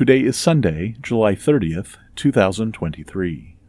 Today is Sunday, July 30th, 2023.